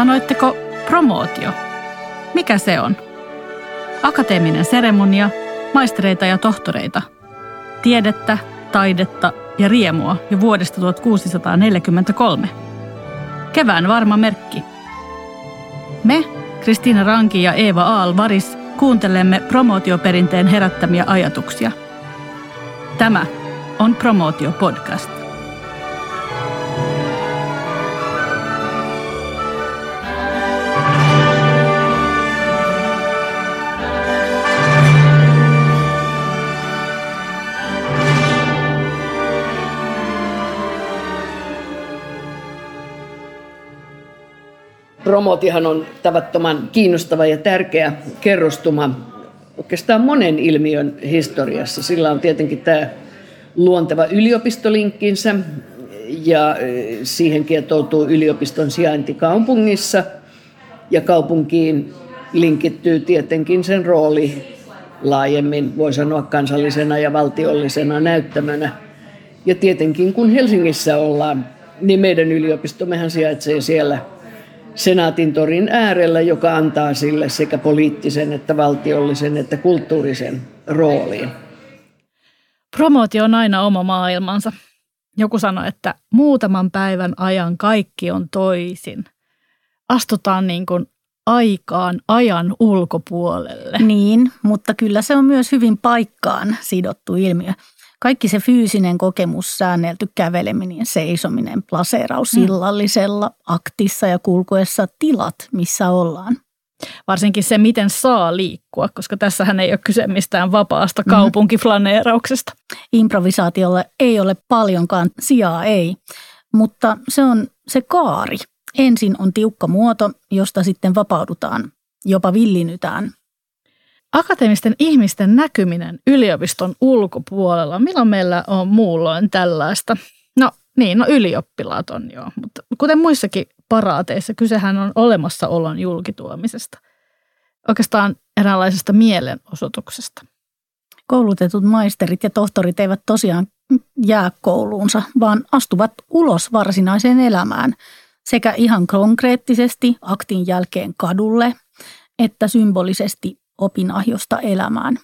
Sanoitteko promootio? Mikä se on? Akateeminen seremonia, maistereita ja tohtoreita. Tiedettä, taidetta ja riemua jo vuodesta 1643. Kevään varma merkki. Me, Kristiina Ranki ja Eeva Aal Varis, kuuntelemme promootioperinteen herättämiä ajatuksia. Tämä on Promootio Podcast. Promootihan on tavattoman kiinnostava ja tärkeä kerrostuma oikeastaan monen ilmiön historiassa. Sillä on tietenkin tämä luonteva yliopistolinkkinsä ja e, siihen kietoutuu yliopiston sijainti kaupungissa ja kaupunkiin linkittyy tietenkin sen rooli laajemmin, voi sanoa kansallisena ja valtiollisena näyttämönä. Ja tietenkin kun Helsingissä ollaan, niin meidän yliopistommehan sijaitsee siellä Senaatin torin äärellä, joka antaa sille sekä poliittisen että valtiollisen että kulttuurisen rooliin. Promootio on aina oma maailmansa. Joku sanoi, että muutaman päivän ajan kaikki on toisin. Astutaan niin kuin aikaan ajan ulkopuolelle. Niin, mutta kyllä se on myös hyvin paikkaan sidottu ilmiö. Kaikki se fyysinen kokemus, säännelty käveleminen, seisominen, plaseeraus mm. sillallisella, aktissa ja kulkuessa tilat, missä ollaan. Varsinkin se, miten saa liikkua, koska tässähän ei ole kyse mistään vapaasta mm. kaupunkiflaneerauksesta. Improvisaatiolle ei ole paljonkaan sijaa, ei, mutta se on se kaari. Ensin on tiukka muoto, josta sitten vapaudutaan, jopa villinytään akateemisten ihmisten näkyminen yliopiston ulkopuolella, milloin meillä on muulloin tällaista? No niin, no ylioppilaat on joo, mutta kuten muissakin paraateissa, kysehän on olemassaolon julkituomisesta. Oikeastaan eräänlaisesta mielenosoituksesta. Koulutetut maisterit ja tohtorit eivät tosiaan jää kouluunsa, vaan astuvat ulos varsinaiseen elämään sekä ihan konkreettisesti aktin jälkeen kadulle, että symbolisesti opinahjosta elämään.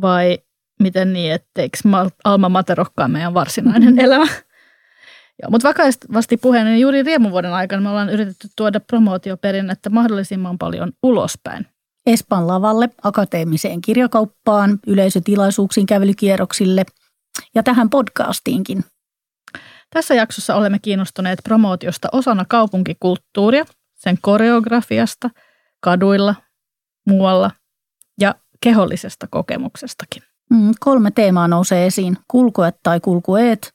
Vai miten niin, etteikö Alma Mater olekaan meidän varsinainen elämä? Joo, mutta vakavasti puheen, niin juuri riemuvuoden aikana me ollaan yritetty tuoda promootioperinnettä mahdollisimman paljon ulospäin. Espan lavalle, akateemiseen kirjakauppaan, yleisötilaisuuksiin, kävelykierroksille ja tähän podcastiinkin. Tässä jaksossa olemme kiinnostuneet promootiosta osana kaupunkikulttuuria, sen koreografiasta, kaduilla, muualla kehollisesta kokemuksestakin. Mm, kolme teemaa nousee esiin. Kulkuet tai kulkueet,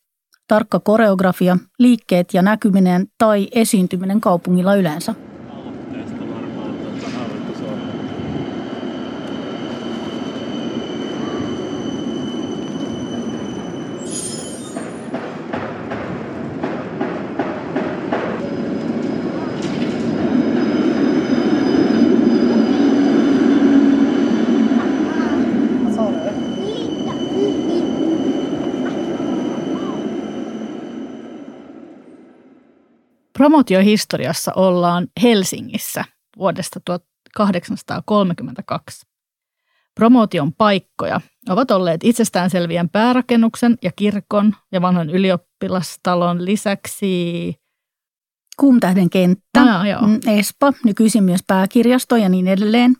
tarkka koreografia, liikkeet ja näkyminen tai esiintyminen kaupungilla yleensä. Promootiohistoriassa ollaan Helsingissä vuodesta 1832. Promootion paikkoja ovat olleet itsestäänselvien päärakennuksen ja kirkon ja vanhan ylioppilastalon lisäksi Kuumtähden kenttä, ah, joo. Mm, Espa, nykyisin myös pääkirjasto ja niin edelleen.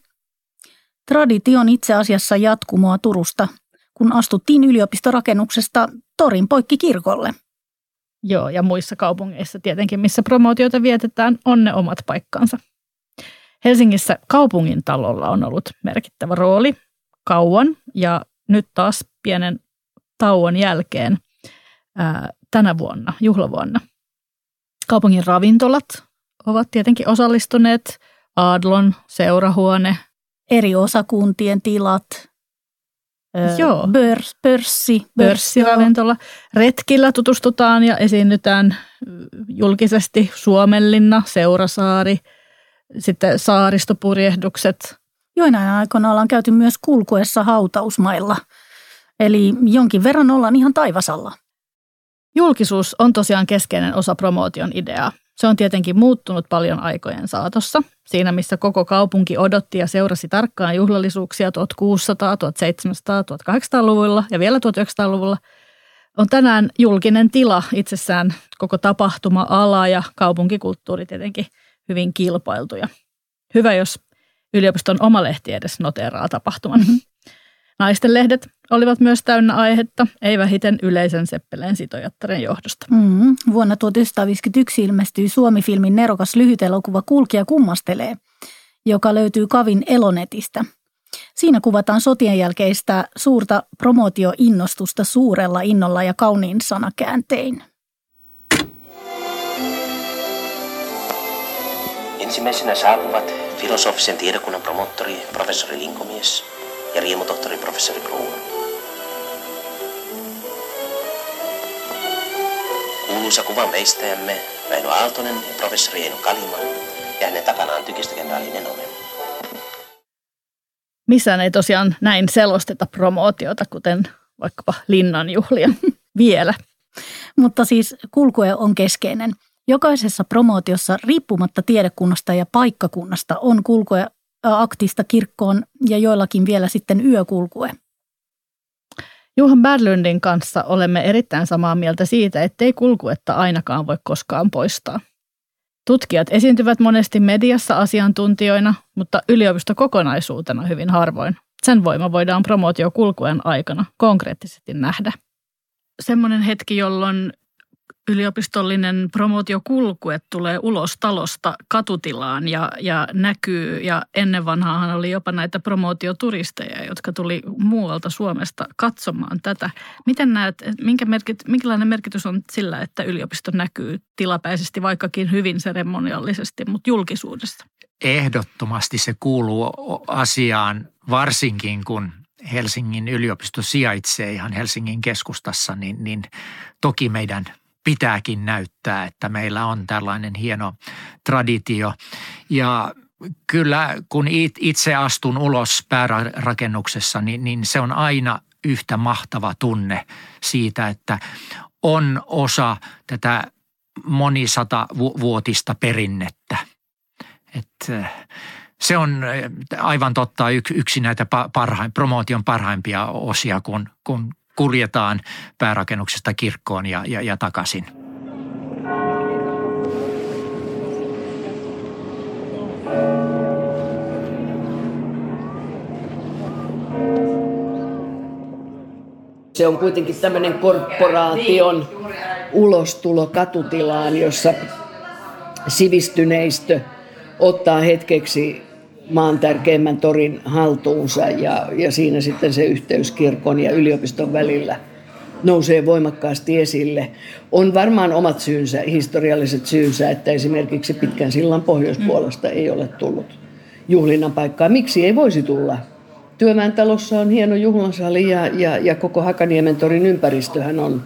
Traditio on itse asiassa jatkumoa Turusta, kun astuttiin yliopistorakennuksesta torin poikki kirkolle – Joo, ja muissa kaupungeissa tietenkin, missä promootioita vietetään, on ne omat paikkansa. Helsingissä kaupungin talolla on ollut merkittävä rooli kauan ja nyt taas pienen tauon jälkeen ää, tänä vuonna, juhlavuonna. Kaupungin ravintolat ovat tietenkin osallistuneet, Aadlon seurahuone. Eri osakuntien tilat, Joo. Börs, pörssi. Pörssiravintola. Retkillä tutustutaan ja esiinnytään julkisesti Suomenlinna, Seurasaari, sitten saaristopurjehdukset. Joinain aikoina ollaan käyty myös kulkuessa hautausmailla. Eli jonkin verran ollaan ihan taivasalla. Julkisuus on tosiaan keskeinen osa promootion ideaa. Se on tietenkin muuttunut paljon aikojen saatossa. Siinä, missä koko kaupunki odotti ja seurasi tarkkaan juhlallisuuksia 1600, 1700, 1800-luvulla ja vielä 1900-luvulla, on tänään julkinen tila itsessään koko tapahtuma-ala ja kaupunkikulttuuri tietenkin hyvin kilpailtuja. Hyvä, jos yliopiston oma lehti edes noteeraa tapahtuman. Mm-hmm. Naisten lehdet olivat myös täynnä aihetta, ei vähiten yleisen seppeleen sitojattaren johdosta. Mm, vuonna 1951 ilmestyi Suomi-filmin nerokas lyhytelokuva Kulkija kummastelee, joka löytyy Kavin Elonetistä. Siinä kuvataan sotien jälkeistä suurta promootioinnostusta suurella innolla ja kauniin sanakääntein. Ensimmäisenä saapuvat filosofisen tiedekunnan promottori professori Linkomies ja riemutohtori professori Kruun. Kuuluisa kuvan veistäjämme Väinö Aaltonen ja professori Eino Kalima ja hänen takanaan tykistökenraali Nenonen. Missään ei tosiaan näin selosteta promootiota, kuten vaikkapa linnanjuhlia vielä. Mutta siis kulkue on keskeinen. Jokaisessa promootiossa riippumatta tiedekunnasta ja paikkakunnasta on kulkue aktista kirkkoon ja joillakin vielä sitten yökulkue. Juhan Berlundin kanssa olemme erittäin samaa mieltä siitä, ettei kulkuetta ainakaan voi koskaan poistaa. Tutkijat esiintyvät monesti mediassa asiantuntijoina, mutta yliopisto kokonaisuutena hyvin harvoin. Sen voima voidaan promootiokulkuen aikana konkreettisesti nähdä. Semmoinen hetki, jolloin yliopistollinen promootiokulkue tulee ulos talosta katutilaan ja, ja näkyy. Ja ennen vanhaahan oli jopa näitä promootioturisteja, jotka tuli muualta Suomesta katsomaan tätä. Miten näet, minkä merkit, minkälainen merkitys on sillä, että yliopisto näkyy tilapäisesti, vaikkakin hyvin seremoniallisesti, mutta julkisuudessa? Ehdottomasti se kuuluu asiaan, varsinkin kun Helsingin yliopisto sijaitsee ihan Helsingin keskustassa, niin, niin toki meidän pitääkin näyttää, että meillä on tällainen hieno traditio. Ja kyllä kun itse astun ulos päärakennuksessa, niin, niin se on aina yhtä mahtava tunne siitä, että on osa tätä monisata vuotista perinnettä. Että se on aivan totta yksi näitä parhaim, promootion parhaimpia osia, kun, kun kuljetaan päärakennuksesta kirkkoon ja, ja, ja takaisin. Se on kuitenkin tämmöinen korporaation ulostulo katutilaan, jossa sivistyneistö ottaa hetkeksi maan tärkeimmän torin haltuunsa ja, ja siinä sitten se yhteys kirkon ja yliopiston välillä nousee voimakkaasti esille. On varmaan omat syynsä, historialliset syynsä, että esimerkiksi pitkän sillan pohjoispuolesta ei ole tullut juhlinnan paikkaa. Miksi ei voisi tulla? Työmään talossa on hieno juhlansali ja, ja, ja koko Hakaniemen torin ympäristöhän on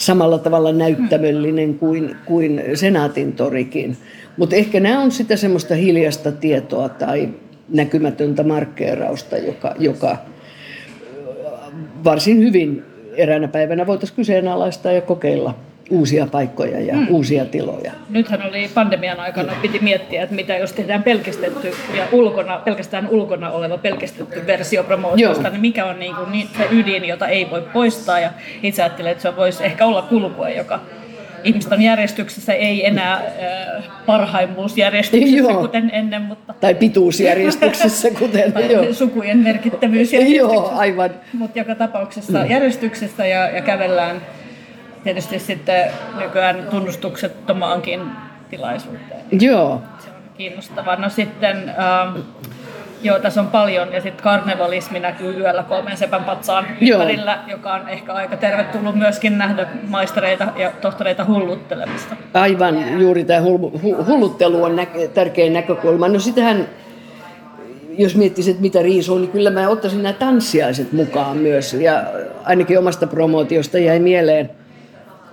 samalla tavalla näyttämöllinen kuin, kuin Senaatin torikin. Mutta ehkä nämä on sitä semmoista hiljasta tietoa tai näkymätöntä markkeerausta, joka, joka varsin hyvin eräänä päivänä voitaisiin kyseenalaistaa ja kokeilla uusia paikkoja ja mm. uusia tiloja. Nythän oli pandemian aikana, piti miettiä, että mitä jos tehdään pelkistetty ja ulkona, pelkästään ulkona oleva pelkistetty versio promootiosta, niin mikä on niin kuin se ydin, jota ei voi poistaa. Ja itse ajattelen, että se voisi ehkä olla kulkue, joka ihmiset on järjestyksessä, ei enää äh, parhaimmuusjärjestyksessä joo. kuten ennen. Mutta... Tai pituusjärjestyksessä kuten tai joo. sukujen merkittävyys. joo, aivan. Mutta joka tapauksessa mm. järjestyksessä ja, ja kävellään tietysti sitten nykyään tunnustuksettomaankin tilaisuuteen. Joo. Se on kiinnostavaa. No sitten... Ähm, Joo, tässä on paljon. Ja sitten karnevalismi näkyy yöllä kolmen sepän patsaan ympärillä, joka on ehkä aika tervetullut myöskin nähdä maistereita ja tohtoreita hulluttelemista. Aivan, juuri tämä hulluttelu on nä- tärkein näkökulma. No sitähän, jos miettisit mitä riisuu, niin kyllä mä ottaisin nämä tanssiaiset mukaan myös. Ja ainakin omasta promootiosta jäi mieleen,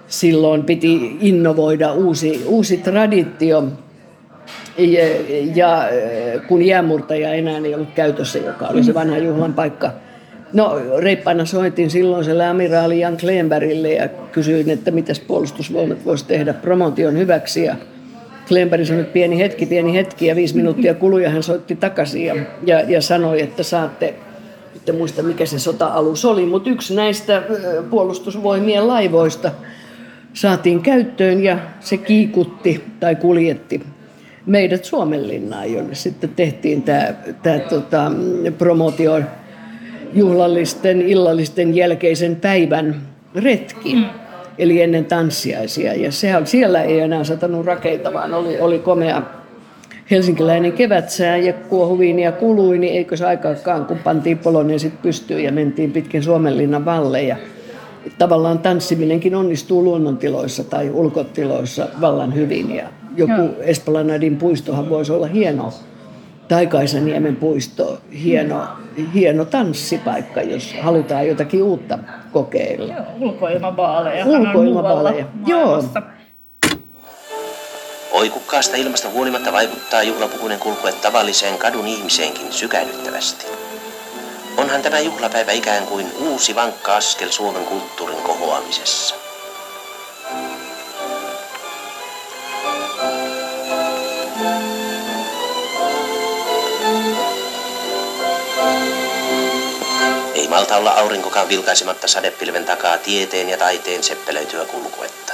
silloin piti innovoida uusi, uusi traditio, ja, ja kun jäämurtaja enää ei ollut käytössä, joka oli se vanha juhlan paikka. No reippaana soitin silloiselle amiraali Jan Kleenbergille ja kysyin, että mitä puolustusvoimat voisi tehdä promotion hyväksi. Ja Klemberg sanoi, että pieni hetki, pieni hetki ja viisi minuuttia kului ja hän soitti takaisin ja, ja, ja sanoi, että saatte, että muista mikä se sota-alus oli, mutta yksi näistä puolustusvoimien laivoista saatiin käyttöön ja se kiikutti tai kuljetti meidät Suomenlinnaan, jonne sitten tehtiin tämä, tämä tota, promotio juhlallisten illallisten jälkeisen päivän retki. Mm. Eli ennen tanssiaisia. Ja sehän, siellä ei enää satanut rakeita, vaan oli, oli komea helsinkiläinen kevätsää ja kuohuviin ja kului, niin eikö se aikaakaan, kun pantiin poloneesit pystyyn ja mentiin pitkin Suomenlinnan valleja. Tavallaan tanssiminenkin onnistuu luonnontiloissa tai ulkotiloissa vallan hyvin ja joku Esplanadin puistohan voisi olla hieno Taikaisaniemen puisto, hieno, hieno tanssipaikka, jos halutaan jotakin uutta kokeilla. Joo, ulkoilmabaaleja. Ulkoilmabaaleja, joo. Oikukkaasta ilmasta huolimatta vaikuttaa juhlapukunen kulkue tavalliseen kadun ihmiseenkin sykähdyttävästi. Onhan tämä juhlapäivä ikään kuin uusi vankka askel Suomen kulttuurin kohoamisessa. Ei malta olla aurinkokaan vilkaisematta sadepilven takaa tieteen ja taiteen seppelöityä kulkuetta.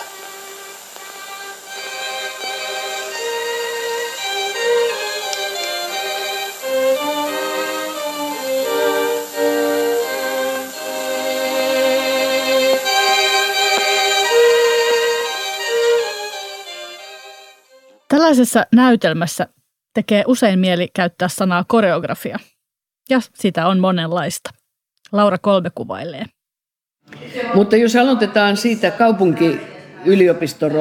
Tällaisessa näytelmässä tekee usein mieli käyttää sanaa koreografia. Ja sitä on monenlaista. Laura Kolbe kuvailee. Mutta jos aloitetaan siitä kaupunki-yliopiston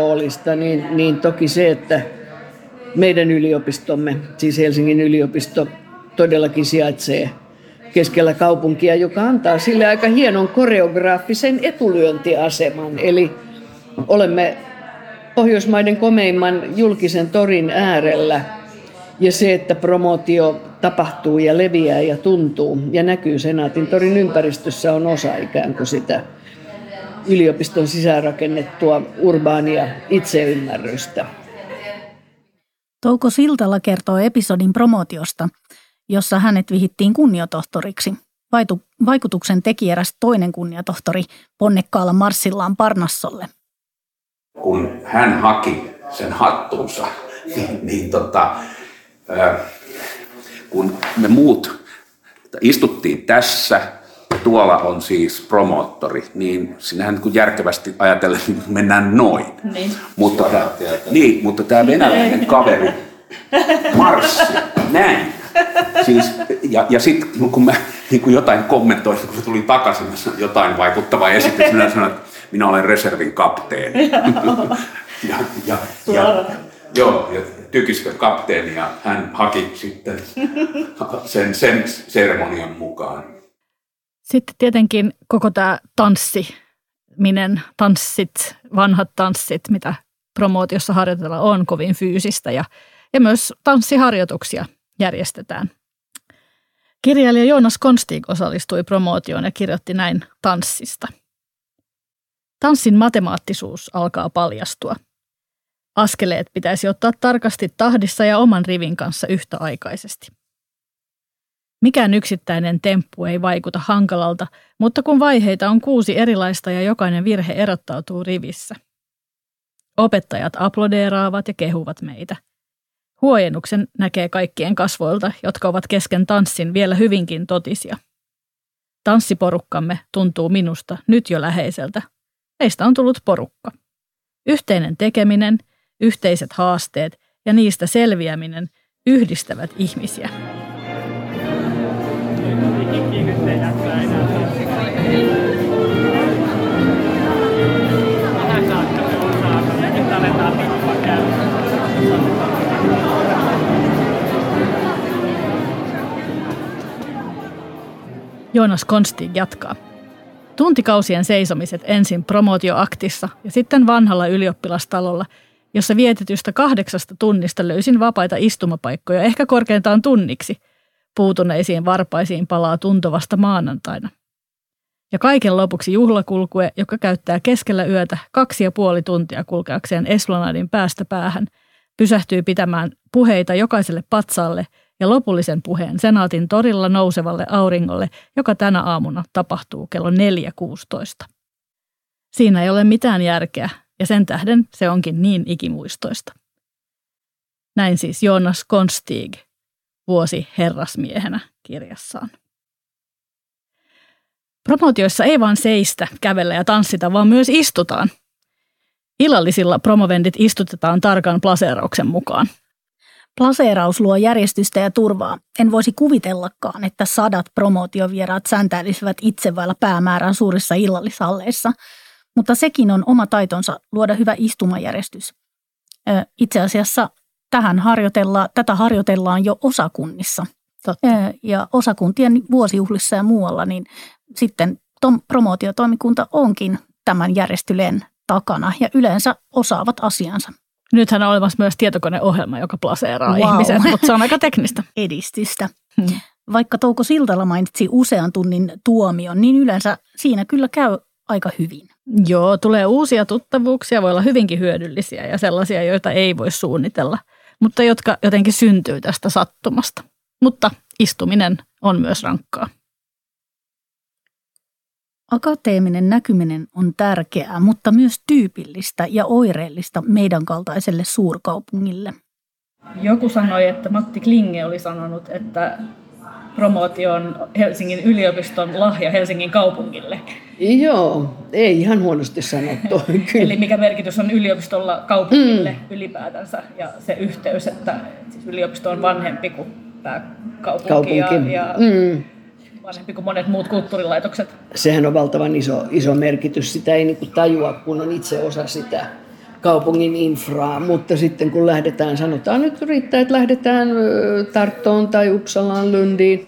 niin, niin toki se, että meidän yliopistomme, siis Helsingin yliopisto, todellakin sijaitsee keskellä kaupunkia, joka antaa sille aika hienon koreograafisen etulyöntiaseman. Eli olemme Pohjoismaiden komeimman julkisen torin äärellä ja se, että promootio tapahtuu ja leviää ja tuntuu ja näkyy Senaatin torin ympäristössä on osa ikään kuin sitä yliopiston sisäänrakennettua urbaania itseymmärrystä. Touko Siltala kertoo episodin promootiosta, jossa hänet vihittiin kunniotohtoriksi. Vaikutuksen teki eräs toinen kunniotohtori ponnekkaalla marssillaan Parnassolle. Kun hän haki sen hattuunsa, niin, niin tota, kun me muut istuttiin tässä, tuolla on siis promottori, niin sinähän kun järkevästi ajatellen niin mennään noin. Niin. Mutta, tämä, niin, mutta tämä venäläinen kaveri marssi näin. Siis, ja ja sitten kun mä niin kun jotain kommentoin, kun se tuli takaisin, jotain vaikuttavaa esitys, minä sanoin, että minä olen reservin kapteeni. ja, ja, ja, Joo, ja tykistö kapteeni ja hän haki sitten sen, sen seremonian mukaan. Sitten tietenkin koko tämä tanssiminen, tanssit, vanhat tanssit, mitä promootiossa harjoitellaan, on kovin fyysistä ja, ja myös tanssiharjoituksia järjestetään. Kirjailija Joonas Konstig osallistui promootioon ja kirjoitti näin tanssista. Tanssin matemaattisuus alkaa paljastua – Askeleet pitäisi ottaa tarkasti tahdissa ja oman rivin kanssa yhtäaikaisesti. Mikään yksittäinen temppu ei vaikuta hankalalta, mutta kun vaiheita on kuusi erilaista ja jokainen virhe erottautuu rivissä. Opettajat aplodeeraavat ja kehuvat meitä. Huojennuksen näkee kaikkien kasvoilta, jotka ovat kesken tanssin vielä hyvinkin totisia. Tanssiporukkamme tuntuu minusta nyt jo läheiseltä. Meistä on tullut porukka. Yhteinen tekeminen – yhteiset haasteet ja niistä selviäminen yhdistävät ihmisiä. Joonas Konstig jatkaa. Tuntikausien seisomiset ensin promootioaktissa ja sitten vanhalla ylioppilastalolla – jossa vietetystä kahdeksasta tunnista löysin vapaita istumapaikkoja ehkä korkeintaan tunniksi. Puutuneisiin varpaisiin palaa tuntuvasta maanantaina. Ja kaiken lopuksi juhlakulkue, joka käyttää keskellä yötä kaksi ja puoli tuntia kulkeakseen Esplanadin päästä päähän, pysähtyy pitämään puheita jokaiselle patsaalle ja lopullisen puheen senaatin torilla nousevalle auringolle, joka tänä aamuna tapahtuu kello 4.16. Siinä ei ole mitään järkeä, ja sen tähden se onkin niin ikimuistoista. Näin siis Jonas Konstig vuosi herrasmiehenä kirjassaan. Promootioissa ei vain seistä, kävellä ja tanssita, vaan myös istutaan. Illallisilla promovendit istutetaan tarkan plaseerauksen mukaan. Plaseeraus luo järjestystä ja turvaa. En voisi kuvitellakaan, että sadat promootiovieraat säntäilisivät itse vailla päämäärää suurissa illallisalleissa, mutta sekin on oma taitonsa luoda hyvä istumajärjestys. Itse asiassa tähän harjoitellaan, tätä harjoitellaan jo osakunnissa. Totta. Ja osakuntien vuosijuhlissa ja muualla, niin sitten tom, promootiotoimikunta onkin tämän järjestyleen takana ja yleensä osaavat asiansa. Nythän on olemassa myös tietokoneohjelma, joka plaseeraa wow. ihmiset, mutta se on aika teknistä. Edistystä. Hmm. Vaikka Touko Siltala mainitsi usean tunnin tuomion, niin yleensä siinä kyllä käy aika hyvin. Joo, tulee uusia tuttavuuksia, voi olla hyvinkin hyödyllisiä ja sellaisia, joita ei voi suunnitella, mutta jotka jotenkin syntyy tästä sattumasta. Mutta istuminen on myös rankkaa. Akateeminen näkyminen on tärkeää, mutta myös tyypillistä ja oireellista meidän kaltaiselle suurkaupungille. Joku sanoi, että Matti Klinge oli sanonut, että promootio on Helsingin yliopiston lahja Helsingin kaupungille. Joo, ei ihan huonosti sanottu. Eli mikä merkitys on yliopistolla kaupungille mm. ylipäätänsä ja se yhteys, että siis yliopisto on vanhempi kuin pääkaupunki Kaupunki. ja, ja mm vanhempi kuin monet muut kulttuurilaitokset. Sehän on valtavan iso, iso merkitys. Sitä ei niin tajua, kun on itse osa sitä kaupungin infraa, mutta sitten kun lähdetään, sanotaan nyt riittää, että lähdetään Tarttoon tai Uppsalaan, Lundiin,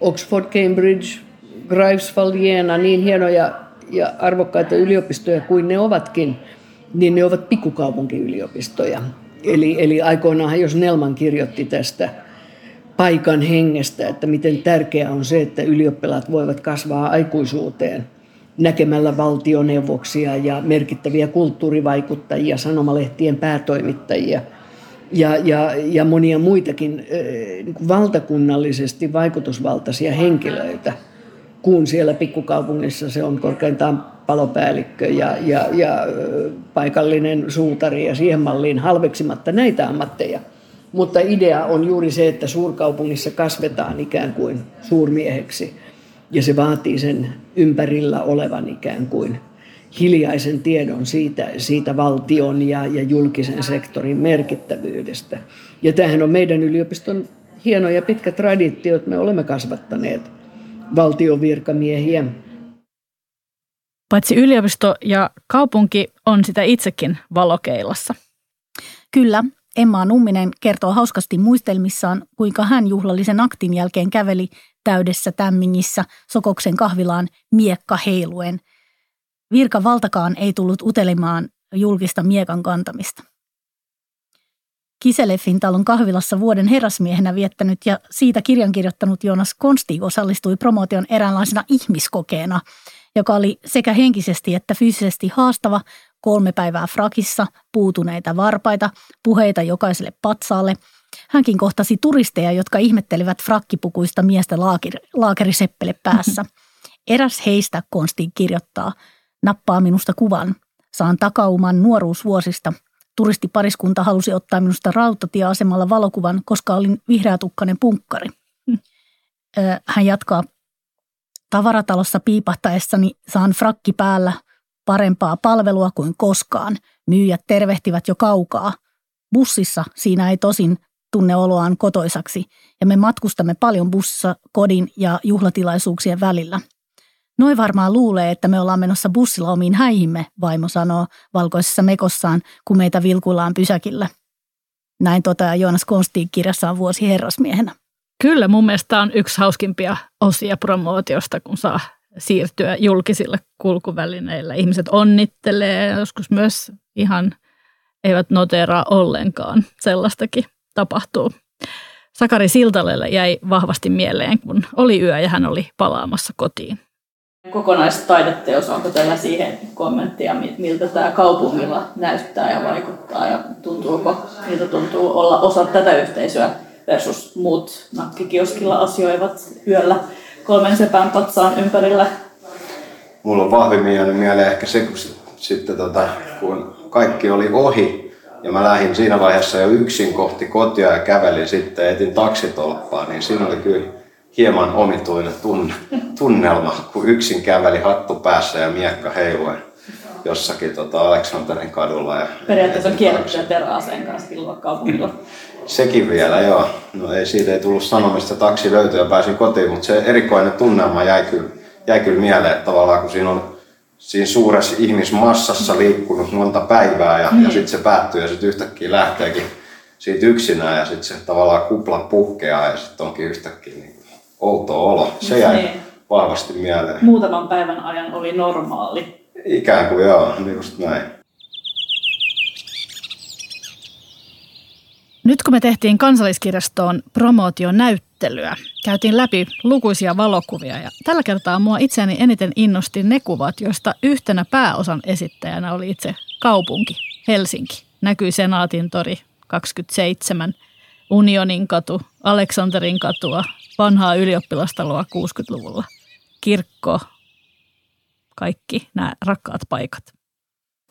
Oxford, Cambridge, Greifswald, Jena, niin hienoja ja arvokkaita yliopistoja kuin ne ovatkin, niin ne ovat pikkukaupunkiyliopistoja. Eli, eli aikoinaan, jos Nelman kirjoitti tästä paikan hengestä, että miten tärkeää on se, että ylioppilaat voivat kasvaa aikuisuuteen näkemällä valtioneuvoksia ja merkittäviä kulttuurivaikuttajia, sanomalehtien päätoimittajia ja, ja, ja monia muitakin niin kuin valtakunnallisesti vaikutusvaltaisia henkilöitä, kun siellä pikkukaupungissa se on korkeintaan palopäällikkö ja, ja, ja paikallinen suutari ja siihen malliin halveksimatta näitä ammatteja – mutta idea on juuri se, että suurkaupungissa kasvetaan ikään kuin suurmieheksi. Ja se vaatii sen ympärillä olevan ikään kuin hiljaisen tiedon siitä, siitä valtion ja, ja julkisen sektorin merkittävyydestä. Ja tämähän on meidän yliopiston hieno ja pitkä traditio, että me olemme kasvattaneet valtion virkamiehiä. Paitsi yliopisto ja kaupunki on sitä itsekin valokeilassa. Kyllä, Emma Numminen kertoo hauskasti muistelmissaan, kuinka hän juhlallisen aktin jälkeen käveli täydessä tämmingissä Sokoksen kahvilaan miekka heiluen. Virka valtakaan ei tullut utelemaan julkista miekan kantamista. Kiseleffin talon kahvilassa vuoden herrasmiehenä viettänyt ja siitä kirjan kirjoittanut Jonas Konsti osallistui promotion eräänlaisena ihmiskokeena, joka oli sekä henkisesti että fyysisesti haastava, kolme päivää frakissa, puutuneita varpaita, puheita jokaiselle patsaalle. Hänkin kohtasi turisteja, jotka ihmettelivät frakkipukuista miestä laakir, laakeriseppele päässä. Eräs heistä Konsti kirjoittaa, nappaa minusta kuvan. Saan takauman nuoruusvuosista. Turistipariskunta halusi ottaa minusta rautatieasemalla valokuvan, koska olin vihreätukkainen punkkari. Hän jatkaa, tavaratalossa piipahtaessani saan frakki päällä – parempaa palvelua kuin koskaan. Myyjät tervehtivät jo kaukaa. Bussissa siinä ei tosin tunne oloaan kotoisaksi ja me matkustamme paljon bussissa kodin ja juhlatilaisuuksien välillä. Noin varmaan luulee, että me ollaan menossa bussilla omiin häihimme, vaimo sanoo valkoisessa mekossaan, kun meitä vilkuillaan pysäkillä. Näin toteaa Joonas Konstiin kirjassaan vuosi herrasmiehenä. Kyllä, mun mielestä on yksi hauskimpia osia promootiosta, kun saa siirtyä julkisille kulkuvälineillä. Ihmiset onnittelee, joskus myös ihan eivät noteraa ollenkaan. Sellaistakin tapahtuu. Sakari Siltalelle jäi vahvasti mieleen, kun oli yö ja hän oli palaamassa kotiin. kokonaistaideteos, onko teillä siihen kommenttia, miltä tämä kaupungilla näyttää ja vaikuttaa ja tuntuuko, miltä tuntuu olla osa tätä yhteisöä versus muut nakkikioskilla asioivat yöllä kolmen sepän patsaan ympärillä? Mulla on vahvimmin jäänyt mieleen ehkä se, kun sitten tota, kun kaikki oli ohi ja mä lähdin siinä vaiheessa jo yksin kohti kotia ja kävelin sitten, etin taksitolppaa, niin siinä oli kyllä hieman omituinen tunne, tunnelma, kun yksin käveli hattu päässä ja miekka heiluen jossakin tota Aleksanterin kadulla. Ja Periaatteessa on kiellettyä teräaseen kanssa kaupungilla. Sekin vielä, joo. No ei siitä ei tullut sanomista, taksi löytyi ja pääsin kotiin, mutta se erikoinen tunnelma jäi kyllä, jäi kyllä mieleen, että tavallaan kun siinä on siinä suuressa ihmismassassa liikkunut monta päivää ja, mm. ja sitten se päättyy ja sitten yhtäkkiä lähteekin siitä yksinään ja sitten se tavallaan kupla puhkeaa ja sitten onkin yhtäkkiä niin outo olo. Se jäi niin. vahvasti mieleen. Muutaman päivän ajan oli normaali. Ikään kuin joo, niin just näin. Nyt kun me tehtiin kansalliskirjastoon promootionäyttelyä, käytiin läpi lukuisia valokuvia ja tällä kertaa mua itseäni eniten innosti ne kuvat, joista yhtenä pääosan esittäjänä oli itse kaupunki, Helsinki. Näkyi Senaatin tori 27, Unionin katu, Aleksanterin katua, vanhaa ylioppilastaloa 60-luvulla, kirkko, kaikki nämä rakkaat paikat.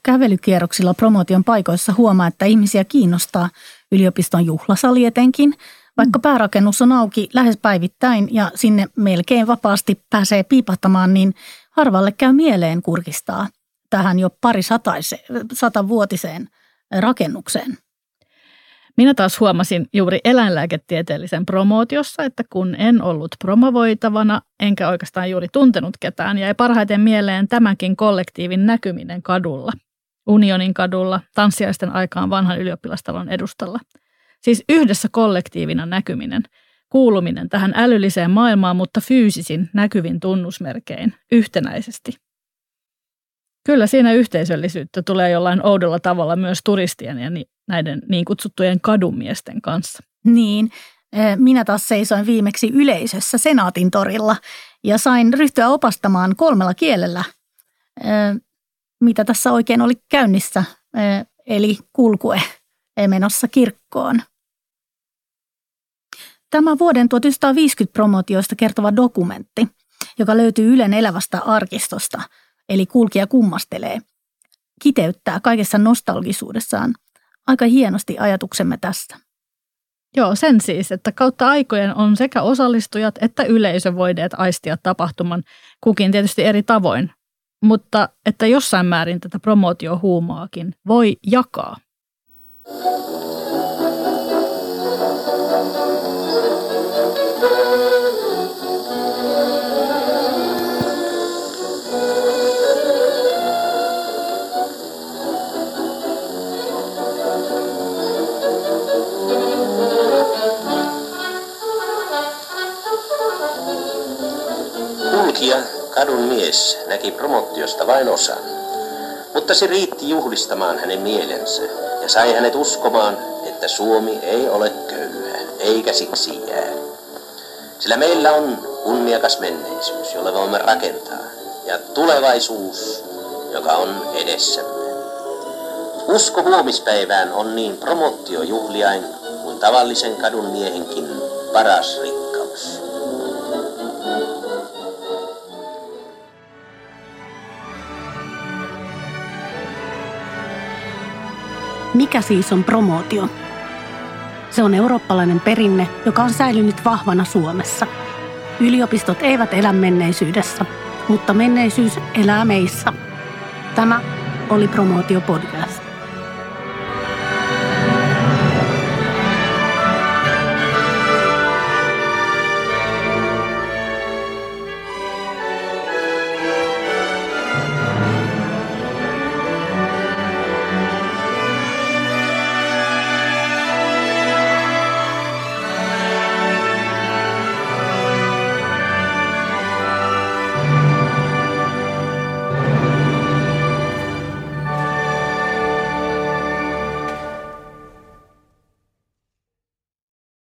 Kävelykierroksilla promotion paikoissa huomaa, että ihmisiä kiinnostaa yliopiston juhlasali etenkin, vaikka mm. päärakennus on auki lähes päivittäin ja sinne melkein vapaasti pääsee piipahtamaan, niin harvalle käy mieleen kurkistaa tähän jo pari satavuotiseen rakennukseen. Minä taas huomasin juuri eläinlääketieteellisen promootiossa, että kun en ollut promovoitavana, enkä oikeastaan juuri tuntenut ketään, jäi parhaiten mieleen tämänkin kollektiivin näkyminen kadulla. Unionin kadulla, tanssiaisten aikaan vanhan ylioppilastalon edustalla. Siis yhdessä kollektiivina näkyminen, kuuluminen tähän älylliseen maailmaan, mutta fyysisin näkyvin tunnusmerkein yhtenäisesti. Kyllä siinä yhteisöllisyyttä tulee jollain oudolla tavalla myös turistien ja näiden niin kutsuttujen kadumiesten kanssa. Niin, minä taas seisoin viimeksi yleisössä Senaatin torilla ja sain ryhtyä opastamaan kolmella kielellä, mitä tässä oikein oli käynnissä, eli kulkue menossa kirkkoon. Tämä vuoden 1950 promotioista kertova dokumentti, joka löytyy Ylen elävästä arkistosta, eli Kulkija kummastelee, kiteyttää kaikessa nostalgisuudessaan aika hienosti ajatuksemme tästä. Joo, sen siis, että kautta aikojen on sekä osallistujat että yleisö voineet aistia tapahtuman, kukin tietysti eri tavoin, mutta että jossain määrin tätä promootiohuumaakin voi jakaa. Kadun mies, näki promottiosta vain osan. Mutta se riitti juhlistamaan hänen mielensä ja sai hänet uskomaan, että Suomi ei ole köyhä, eikä siksi jää. Sillä meillä on kunniakas menneisyys, jolle voimme rakentaa, ja tulevaisuus, joka on edessämme. Usko huomispäivään on niin promottiojuhliain kuin tavallisen kadun miehenkin paras rikkaus. Mikä siis on promootio? Se on eurooppalainen perinne, joka on säilynyt vahvana Suomessa. Yliopistot eivät elä menneisyydessä, mutta menneisyys elää meissä. Tämä oli Promootio Podcast.